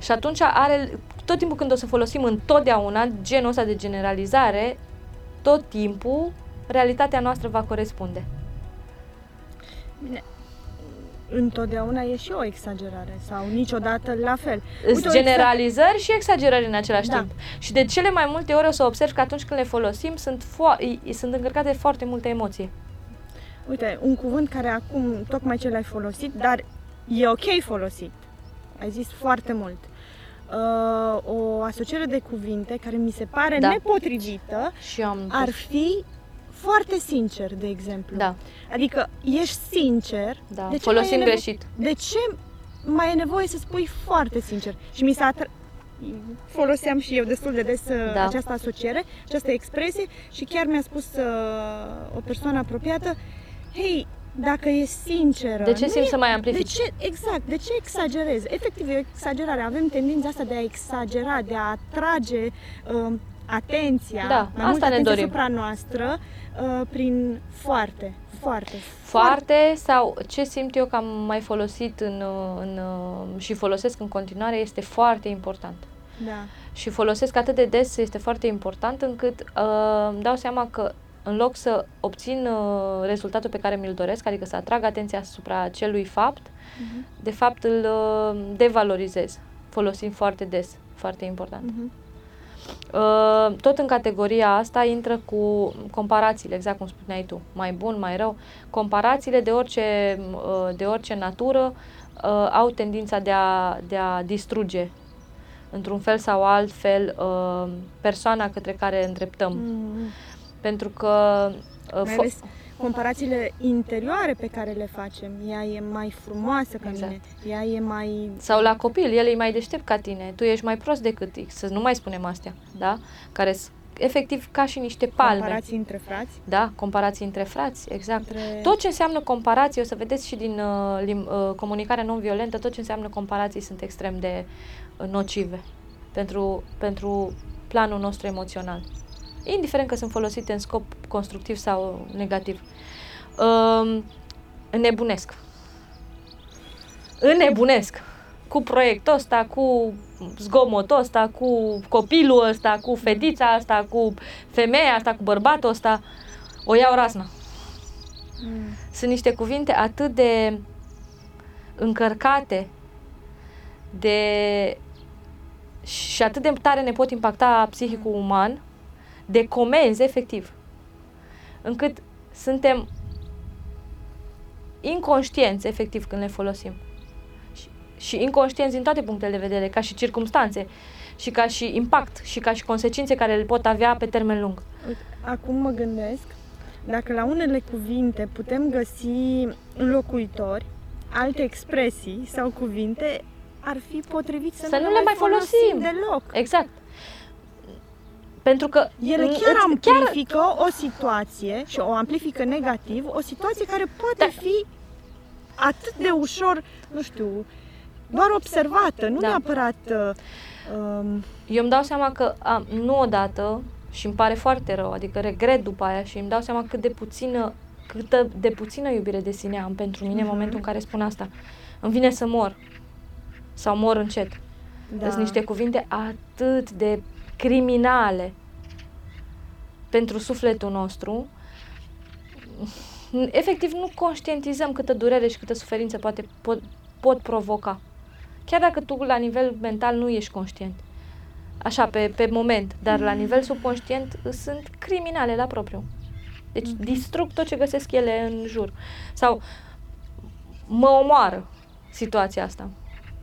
Și atunci are, tot timpul când o să folosim întotdeauna genul ăsta de generalizare, tot timpul realitatea noastră va corespunde.
Bine, întotdeauna e și o exagerare sau niciodată la fel.
Sunt
o
generalizări și exagerări în același
Da.
timp. Și de cele mai multe ori o să observ că atunci când le folosim sunt, fo- i- sunt încărcate foarte multe emoții.
Uite, un cuvânt care acum tocmai ce l-ai folosit, dar e ok folosit. Ai zis foarte mult. Uh, o asociere de cuvinte care mi se pare
Da.
nepotrivită
Și eu am
ar fi foarte sincer, de exemplu.
Da,
Adică ești sincer,
da.
de ce
Folosim
mai e nevo-
greșit.
de ce mai e nevoie să spui foarte sincer? Și mi s-a atra- foloseam și eu destul de des uh,
Da.
această asociere, această expresie și chiar mi-a spus uh, o persoană apropiată, hei, dacă e sinceră,
De ce
nu
simți
e-
să mai
de
amplifici?
ce, exact, de ce exagerezi? Efectiv, e o exagerare. Avem tendința asta de a exagera, de a atrage uh, atenția,
Da,
mai
asta
mult
ne
atenția
dorim.
asupra noastră uh, prin foarte, foarte,
Foarte sau ce simt eu că am mai folosit în, în, și folosesc în continuare este foarte important.
Da.
Și folosesc atât de des, este foarte important încât uh, îmi dau seama că în loc să obțin uh, rezultatul pe care mi-l doresc, adică să atrag atenția asupra acelui fapt,
Mhm.
de fapt îl uh, devalorizez, folosind foarte des, foarte important.
Mhm.
Uh, tot în categoria asta intră cu comparațiile, exact cum spuneai tu, mai bun, mai rău. Comparațiile de orice, uh, de orice natură uh, au tendința de a, de a distruge într-un fel sau alt fel uh, persoana către care îndreptăm.
Mhm.
Pentru că uh,
Mai
fo-
ales comparațiile interioare pe care le facem. Ea e mai frumoasă ca
Exact.
mine, ea e mai...
Sau la copil, el e mai deștept ca tine, tu ești mai prost decât X, să nu mai spunem astea, da? Care sunt efectiv ca și niște palme.
Comparații între frați.
Da, comparații între frați, exact.
Între...
Tot ce înseamnă comparație, o să vedeți și din uh, lim, uh, comunicarea non-violentă, tot ce înseamnă comparații sunt extrem de uh, nocive pentru, pentru planul nostru emoțional. Indiferent că sunt folosite în scop constructiv sau negativ. Uh, înnebunesc. Înnebunesc. Cu proiectul ăsta, cu zgomotul ăsta, cu copilul ăsta, cu fetița asta, cu femeia asta, cu bărbatul ăsta. O iau razna.
Mm.
Sunt niște cuvinte atât de încărcate de și atât de tare ne pot impacta psihicul uman, de comenzi, efectiv, încât suntem inconștienți, efectiv, când le folosim. Și, și inconștienți din toate punctele de vedere, ca și circumstanțe, și ca și impact, și ca și consecințe care le pot avea pe termen lung.
Uite, Acum mă gândesc, dacă la unele cuvinte putem găsi înlocuitori, alte expresii sau cuvinte, ar fi potrivit să,
Să nu le mai folosim.
deloc.
Exact. Pentru că
Ele
îți-
chiar
chiar
amplifică o situație și o amplifică negativ, o situație care poate
Da.
fi atât de ușor, nu știu, doar observată, nu
Da.
neapărat uh, um,
Eu îmi dau seama că am, nu odată și îmi pare foarte rău, adică regret după aia și îmi dau seama cât de puțină, câtă de puțină iubire de sine am pentru mine în
Mhm.
momentul în care spun asta. Îmi vine să mor sau mor încet.
da.
Sunt niște cuvinte atât de criminale pentru sufletul nostru. Efectiv, nu conștientizăm câtă durere și câtă suferință poate, pot, pot provoca. Chiar dacă tu la nivel mental nu ești conștient. Așa, pe, pe moment. Dar la nivel subconștient sunt criminale la propriu. Deci distrug tot ce găsesc ele în jur. Sau mă omoară situația asta.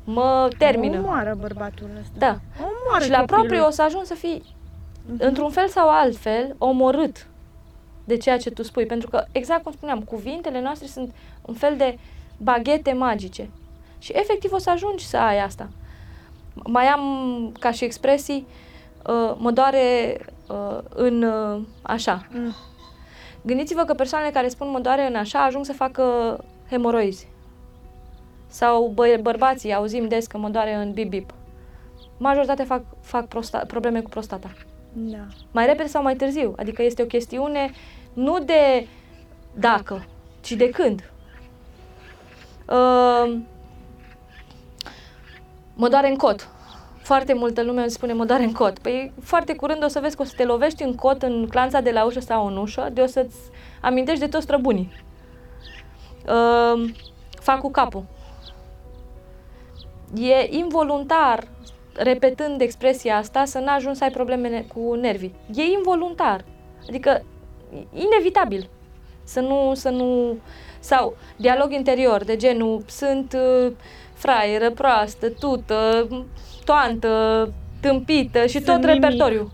Mă termină.
Omoară bărbatul ăsta.
Da.
Omoară
Și la
copilul.
propriu o să ajungi să fii,
Mhm.
într-un fel sau altfel, omorât de ceea ce tu spui. Pentru că, exact cum spuneam, cuvintele noastre sunt un fel de baghete magice. Și efectiv o să ajungi să ai asta. Mai am ca și expresii, uh, mă doare uh, în uh, așa.
Mm.
Gândiți-vă că persoanele care spun mă doare în așa ajung să facă hemoroizi. Sau bă- bărbații auzim des că mă doare în bip-bip. Majoritatea fac, fac prosta- probleme cu prostata.
Da.
Mai repede sau mai târziu. Adică este o chestiune nu de dacă, ci de când. Uh, mă doare în cot. Foarte multă lume îmi spune mă doare în cot. Păi foarte curând o să vezi că o să te lovești în cot, în clanța de la ușă sau în ușă, de o să-ți amintești de toți străbunii. Uh, fac cu capul. E involuntar, repetând expresia asta, să n-ajungi să ai probleme ne- cu nervii. E involuntar. Adică, inevitabil. Să nu, să nu... Sau dialog interior, de genul, sunt uh, fraieră, proastă, tută, toantă, tâmpită și
Sunt
tot
nimic.
repertoriu.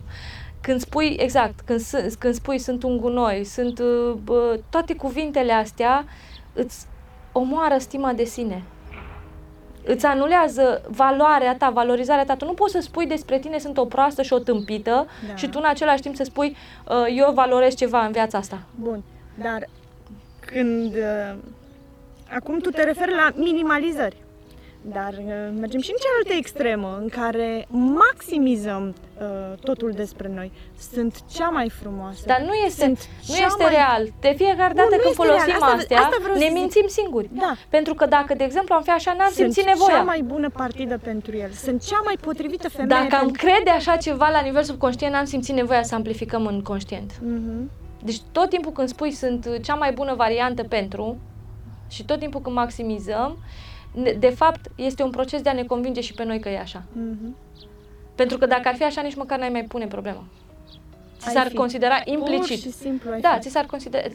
Când spui, exact, când, s- când spui sunt un gunoi, sunt uh, bă, toate cuvintele astea, îți omoară stima de sine. Îți anulează valoarea ta, valorizarea ta. Tu nu poți să spui despre tine sunt o proastă și o tâmpită
Da.
și tu în același timp să spui uh, eu valorez ceva în viața asta.
Bun. Dar când... uh, Acum tu te referi la minimalizări. Dar uh, mergem și în cealaltă extremă, în care maximizăm uh, totul despre noi. Sunt cea mai frumoasă.
Dar nu este,
Sunt
nu
cea
este
mai-
real. De fiecare dată
nu
când
este real.
folosim
Asta-
astea,
asta vreau
ne
să zic.
mințim singuri.
Da.
Pentru că dacă, de exemplu, am fi așa, n-am
Sunt
simțit nevoia.
cea mai bună partidă pentru el. Sunt cea mai potrivită femeie
Dacă am
pentru...
crede așa ceva la nivel subconștient, n-am simțit nevoia să amplificăm în conștient.
Mhm.
Deci tot timpul când spui sunt uh, cea mai bună variantă pentru și tot timpul când maximizăm, ne- de fapt este un proces de a ne convinge și pe noi că e așa.
Mhm.
Pentru că dacă ar fi așa, nici măcar n-ai mai pune problema. Ți
Ai
s-ar
fi
considera
Pur
implicit.
și simplu ai
Da,
fi.
ți s-ar considera,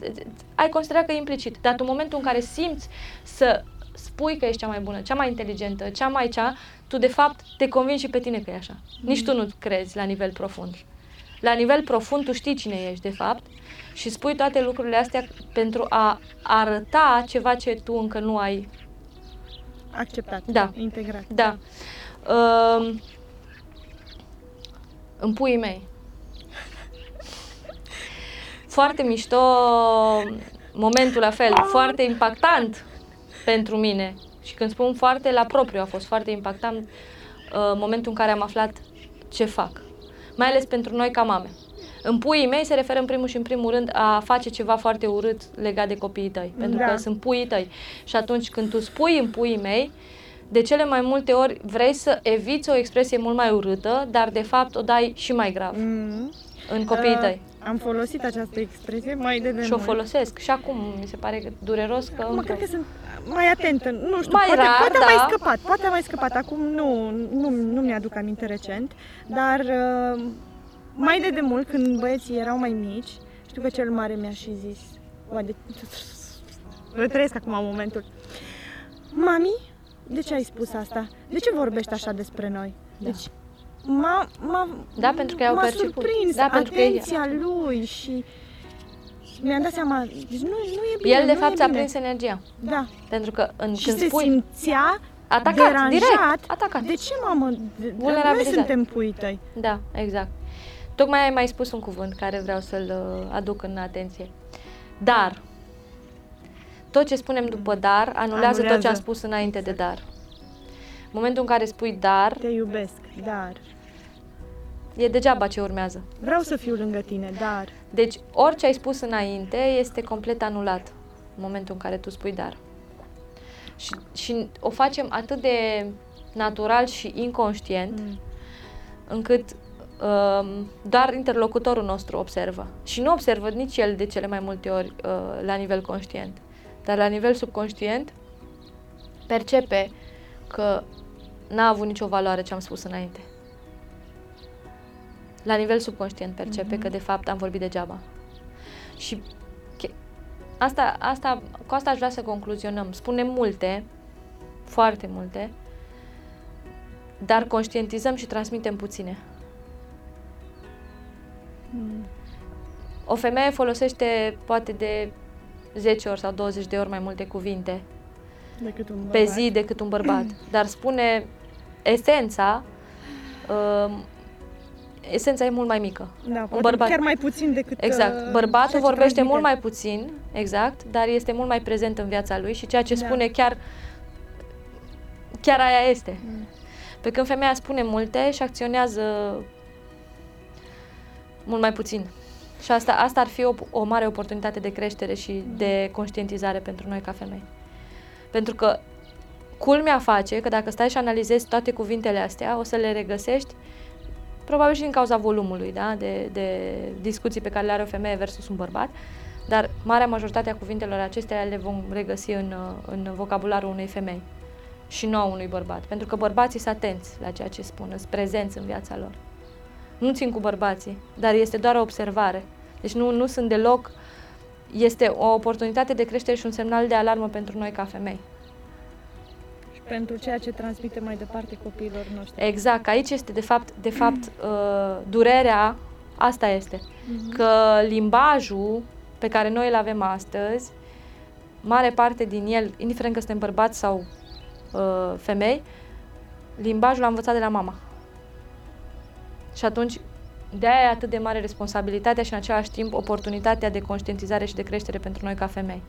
ai considera că e implicit. Dar tu în momentul în care simți să spui că ești cea mai bună, cea mai inteligentă, cea mai cea, tu de fapt te convingi și pe tine că e așa. Nici tu nu crezi la nivel profund. la nivel profund tu știi cine ești de fapt și spui toate lucrurile astea pentru a arăta ceva ce tu încă nu ai
Acceptat.
Da.
Integrat.
Da. Uh, în puii mei. Foarte mișto momentul la fel, foarte impactant pentru mine. Și când spun foarte, la propriu a fost foarte impactant uh, momentul în care am aflat ce fac. Mai ales pentru noi ca mame. În puii mei se referă în primul și în primul rând a face ceva foarte urât legat de copiii tăi. Pentru
Da.
că sunt puii tăi. Și atunci când tu spui în puii mei, de cele mai multe ori vrei să eviți o expresie mult mai urâtă, dar de fapt o dai și mai grav
Mm.
în copiii
Uh,
tăi.
Am folosit această expresie mai de
Și o folosesc. Și acum mi se pare că dureros că...
Mă, cred că sunt mai atentă. Nu știu,
Mai
poate,
rar,
poate
da.
am mai scăpat. Poate am mai scăpat. Acum nu, nu, nu mi-aduc aminte recent. Dar uh, mai de demult, când băieții erau mai mici, știu că cel mare mi-a și zis, Oa, de... retrăiesc acum momentul. Mami, de ce ai spus asta? De ce vorbești așa despre noi?
Da.
Deci, m-a, m-a,
Da, pentru că i-au
m-a
perceput.
surprins
Da, pentru că ei-
atenția lui și mi-am dat seama, deci nu, nu e bine,
El de
nu
fapt
e
ți-a
bine.
prins energia.
Da,
Pentru că în,
și
când
se
spui
simțea
atacat,
deranjat.
direct, atacat.
De ce, mamă? De, de, noi
Vulnerabilizat.
suntem puii tăi.
Da, exact. Tocmai ai mai spus un cuvânt care vreau să-l uh, aduc în atenție. Dar. Tot ce spunem după dar anulează, tot ce
Anulează.
am spus înainte de dar. În momentul în care spui dar,
Te iubesc, dar
e degeaba ce urmează.
vreau să fiu lângă tine, dar
Deci, orice ai spus înainte este complet anulat în momentul în care tu spui dar. Și, și o facem atât de natural și inconștient,
Mm.
încât um, doar interlocutorul nostru observă. Și nu observă nici el de cele mai multe ori uh, la nivel conștient. Dar la nivel subconștient percepe că n-a avut nicio valoare ce am spus înainte. La nivel subconștient percepe
Mhm.
că de fapt am vorbit degeaba. Și che- asta, asta, cu asta aș vrea să concluzionăm. Spunem multe, foarte multe, dar conștientizăm și transmitem puține.
Mm.
O femeie folosește poate de 10 ori sau 20 de ori mai multe cuvinte
decât un
pe
bărbat.
zi decât un bărbat, dar spune esența, um, esența e mult mai mică.
Da, poate
bărbat.
chiar mai puțin decât
Exact.
uh,
Bărbatul
ceea ce
vorbește
transmite.
mult mai puțin, exact, dar este mult mai prezent în viața lui și ceea ce
Da.
spune chiar chiar aia este.
Mm.
Pe când femeia spune multe și acționează mult mai puțin. Și asta, asta ar fi o, o mare oportunitate de creștere și de conștientizare pentru noi ca femei. Pentru că culmea face că dacă stai și analizezi toate cuvintele astea, o să le regăsești probabil și din cauza volumului da? de, de discuții pe care le are o femeie versus un bărbat, dar marea majoritate a cuvintelor acestea le vom regăsi în, uh, în vocabularul unei femei și nu a unui bărbat. Pentru că bărbații sunt atenți la ceea ce spun, sunt prezenți în viața lor. Nu țin cu bărbații, dar este doar o observare. Deci nu, nu sunt deloc... Este o oportunitate de creștere și un semnal de alarmă pentru noi ca femei.
Și pentru ceea ce transmite mai departe copiilor noștri.
Exact, că aici este de fapt, de fapt uh, durerea, asta este.
Mhm.
Că limbajul pe care noi îl avem astăzi, mare parte din el, indiferent că suntem bărbați sau uh, femei, limbajul l-am învățat de la mama. Și atunci, de aia e atât de mare responsabilitatea și în același timp oportunitatea de conștientizare și de creștere pentru noi ca femei.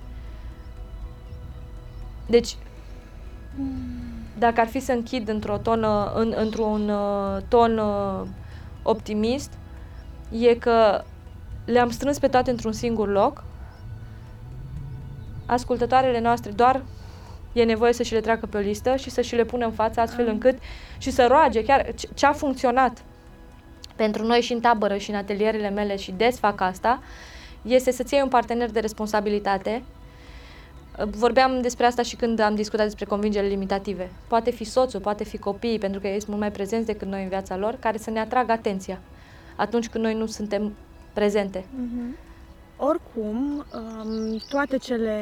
Deci, dacă ar fi să închid într-o tonă, în, într-un uh, ton uh, optimist, e că le-am strâns pe toate într-un singur loc. Ascultătoarele noastre doar e nevoie să și le treacă pe o listă și să și le pună în față astfel
Ah.
încât și să roage chiar ce- ce a funcționat pentru noi și în tabără și în atelierele mele și des fac asta, este să-ți iei un partener de responsabilitate. Vorbeam despre asta și când am discutat despre convingerile limitative. Poate fi soțul, poate fi copiii, pentru că ei sunt mult mai prezenți decât noi în viața lor, care să ne atragă atenția atunci când noi nu suntem prezente.
Mhm. Oricum, um, toate cele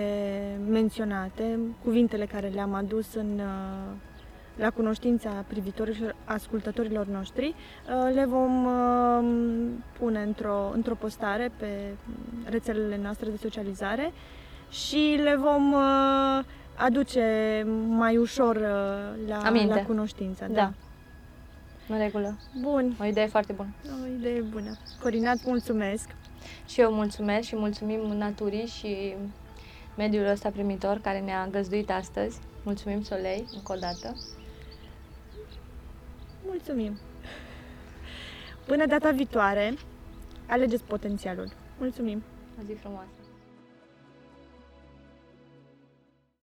menționate, cuvintele care le-am adus în, uh, la cunoștința privitorilor, ascultătorilor noștri, uh, le vom uh, pune într-o, într-o postare pe rețelele noastre de socializare și le vom uh, aduce mai ușor uh, la,
Aminte.
la cunoștință.
Da. În regulă.
Bun,
O idee foarte bună.
o idee bună. Corina, îți mulțumesc.
Și eu mulțumesc și mulțumim naturii și mediul ăsta primitor care ne-a găzduit astăzi. Mulțumim Solei încă o dată.
Mulțumim. Până data viitoare, alegeți potențialul. Mulțumim.
O zi frumoasă.